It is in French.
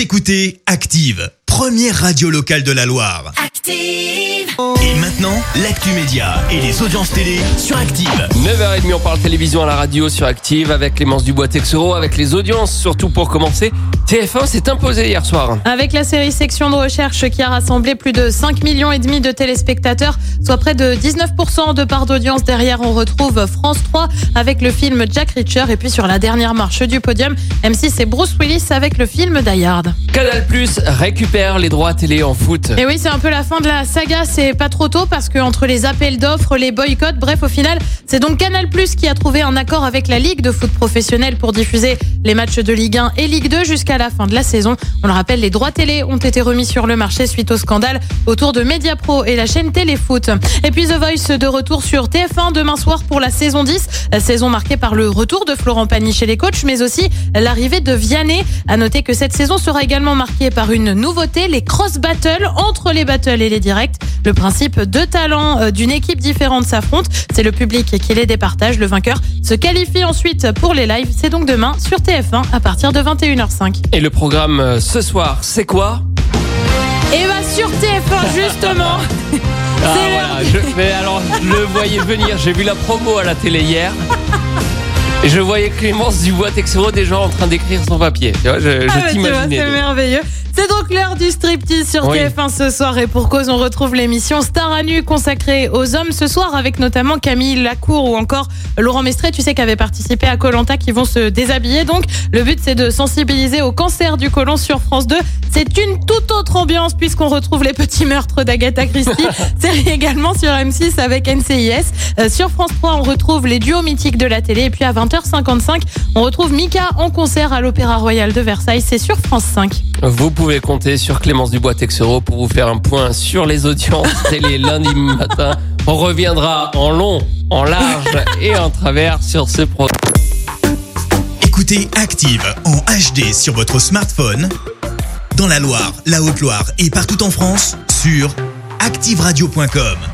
Vous écoutez Active, première radio locale de la Loire. Active. Et maintenant, l'actu média et les audiences télé sur Active. 9h30, on parle télévision à la radio sur Active avec Clémence Dubois-Texero, avec les audiences, surtout pour commencer. TF1 s'est imposé hier soir. Avec la série Section de recherche qui a rassemblé plus de 5 millions et demi de téléspectateurs, soit près de 19% de part d'audience. Derrière, on retrouve France 3 avec le film Jack Reacher et puis sur la dernière marche du podium, M6 et Bruce Willis avec le film Die Hard. Canal Plus récupère les droits télé en foot. Et oui, c'est un peu la fin de la saga, c'est pas trop tôt parce que entre les appels d'offres, les boycotts, bref, au final, c'est donc Canal Plus qui a trouvé un accord avec la Ligue de foot professionnel pour diffuser les matchs de Ligue 1 et Ligue 2 jusqu'à la fin de la saison. On le rappelle, les droits télé ont été remis sur le marché suite au scandale autour de Mediapro et la chaîne Téléfoot. Et puis The Voice de retour sur TF1 demain soir pour la saison 10, la saison marquée par le retour de Florent Pagny chez les coachs, mais aussi l'arrivée de Vianney. À noter que cette saison sera également marquée par une nouveauté, les cross battles entre les battles et les directs. Le principe deux talents euh, d'une équipe différente s'affrontent. C'est le public qui les départage. Le vainqueur se qualifie ensuite pour les lives. C'est donc demain sur TF1 à partir de 21h05. Et le programme euh, ce soir, c'est quoi? Et bah sur TF1 justement. Ah, voilà, je, mais alors, je le voyais venir. J'ai vu la promo à la télé hier. Et je voyais Clémence Dubois-Texero déjà en train d'écrire son papier. Tu vois, je, je Ah bah, t'imaginais. c'est merveilleux. C'est donc l'heure du striptease sur Oui. TF1 ce soir et pour cause on retrouve l'émission Star à nu consacrée aux hommes ce soir avec notamment Camille Lacour ou encore Laurent Mestré, tu sais qu'avait participé à Colanta qui vont se déshabiller donc le but c'est de sensibiliser au cancer du côlon sur France 2. C'est une toute autre ambiance puisqu'on retrouve les petits meurtres d'Agatha Christie. Série également sur M6 avec NCIS. Euh, sur France 3 on retrouve les duos mythiques de la télé et puis à 20h55 on retrouve Mika en concert à l'Opéra Royal de Versailles. C'est sur France 5. Vous pouvez compter sur Clémence Dubois-Texero pour vous faire un point sur les audiences télé lundi matin. On reviendra en long, en large et en travers sur ce programme. Écoutez Active en HD sur votre smartphone, dans la Loire, la Haute-Loire et partout en France, sur activeradio.com.